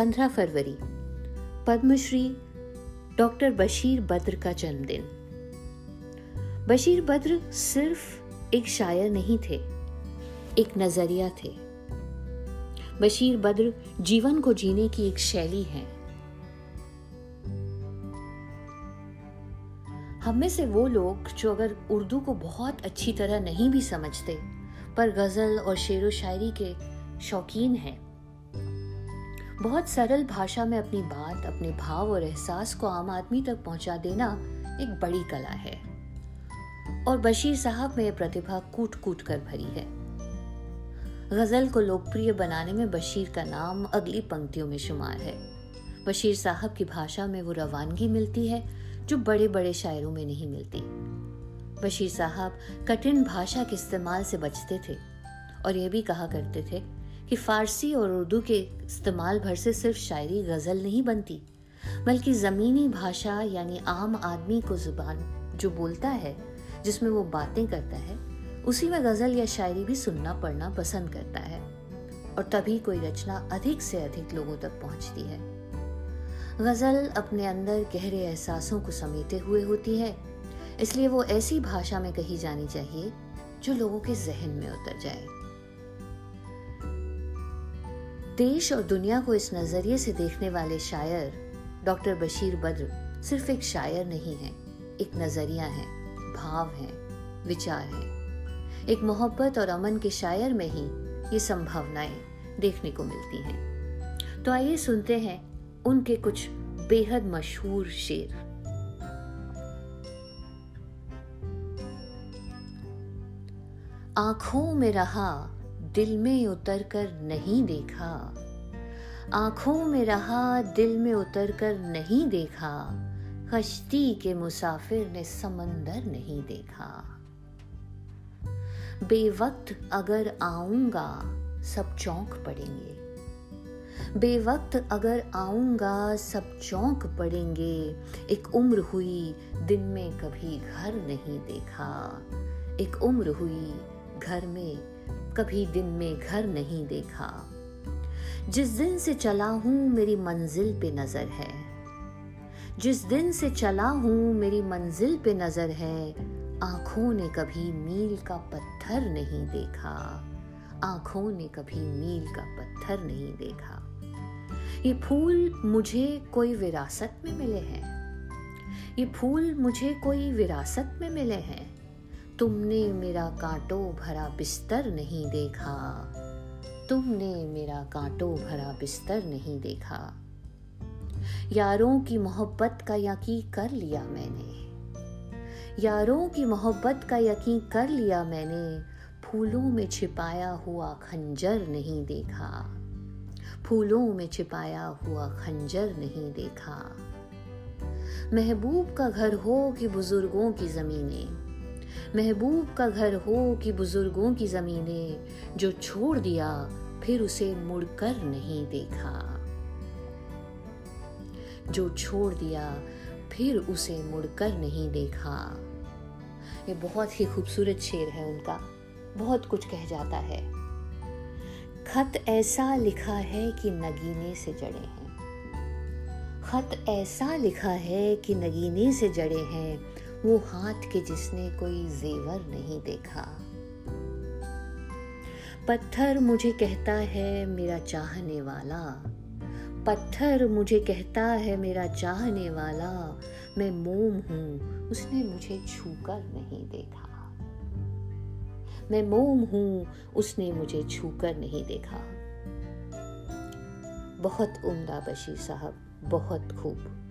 15 फरवरी, पद्मश्री डॉक्टर बशीर बद्र का जन्मदिन। बशीर बद्र सिर्फ़ एक शायर नहीं थे, एक नज़रिया थे। बशीर बद्र जीवन को जीने की एक शैली है। हम में से वो लोग जो अगर उर्दू को बहुत अच्छी तरह नहीं भी समझते, पर गज़ल और शेर व शायरी के शौकीन हैं। बहुत सरल भाषा में अपनी बात, अपने भाव और एहसास को आम आदमी तक पहुँचा देना एक बड़ी कला है। और बशीर साहब में प्रतिभा कूट कूट कर भरी है। गज़ल को लोकप्रिय बनाने में बशीर का नाम अगली पंक्तियों में शुमार है। बशीर साहब की भाषा में वो रवानगी मिलती है, जो बड़े बड़े शायरों में नहीं मिलती। बशीर साहब कठिन भाषा के इस्तेमाल से बचते थे और यह भी कहा करते थे कि फारसी और उर्दू के इस्तेमाल भर से सिर्फ़ शायरी गज़ल नहीं बनती, बल्कि ज़मीनी भाषा यानी आम आदमी को ज़ुबान जो बोलता है, जिसमें वो बातें करता है, उसी में गज़ल या शायरी भी सुनना पढ़ना पसंद करता है। और तभी कोई रचना अधिक से अधिक लोगों तक पहुँचती है। गज़ल अपने अंदर गहरे एहसासों को समेटे हुए होती है, इसलिए वो ऐसी भाषा में कही जानी चाहिए, जो लोगों के जहन में उतर जाए। देश और दुनिया को इस नज़रिए से देखने वाले शायर, डॉक्टर बशीर बद्र, सिर्फ़ एक शायर नहीं है, एक नज़रिया है, भाव है, विचार है। एक मोहब्बत और अमन के शायर में ही ये संभावनाएँ देखने को मिलती हैं। तो आइए सुनते हैं उनके कुछ बेहद मशहूर शेर। आँखों में रहा दिल में उतर कर नहीं देखा। आँखों में रहा, दिल में उतर कर नहीं देखा। कश्ती के मुसाफिर ने समंदर नहीं देखा। बेवक्त अगर आऊँगा, सब चौंक पड़ेंगे। बेवक्त अगर आऊँगा, सब चौंक पड़ेंगे। एक उम्र हुई, दिन में कभी घर नहीं देखा। एक उम्र हुई, घर में कभी दिन में घर नहीं देखा। जिस दिन से चला हूँ, मेरी मंजिल पे नज़र है। जिस दिन से चला हूँ, मेरी मंजिल पे नज़र है। आँखों ने कभी मील का पत्थर नहीं देखा। आँखों ने कभी मील का पत्थर नहीं देखा। ये फूल मुझे कोई विरासत में मिले हैं। ये फूल मुझे कोई विरासत में मिले हैं। तुमने मेरा कांटो भरा बिस्तर नहीं देखा। तुमने मेरा कांटो भरा बिस्तर नहीं देखा। यारों की मोहब्बत का यकीन कर लिया मैंने। यारों की मोहब्बत का यकीन कर लिया मैंने। फूलों में छिपाया हुआ खंजर नहीं देखा। फूलों में छिपाया हुआ खंजर नहीं देखा। महबूब का घर हो कि बुज़ुर्गों की जमीनें महबूब का घर हो कि बुज़ुर्गों की जमीने, जो छोड़ दिया, फिर उसे मुड़कर नहीं देखा। जो छोड़ दिया, फिर उसे मुड़कर नहीं देखा। ये बहुत ही खूबसूरत शेर है उनका। बहुत कुछ कह जाता है। खत ऐसा लिखा है कि नगीने से जड़े हैं। खत ऐसा लिखा है कि नगीने से जड़े हैं। वो हाथ के जिसने कोई जेवर नहीं देखा। पत्थर मुझे कहता है मेरा चाहने वाला। पत्थर मुझे कहता है मेरा चाहने वाला। मैं मोम हूँ, उसने मुझे छूकर नहीं देखा। मैं मोम हूँ, उसने मुझे छूकर नहीं देखा। बहुत उम्दा बशीर साहब, बहुत खूब।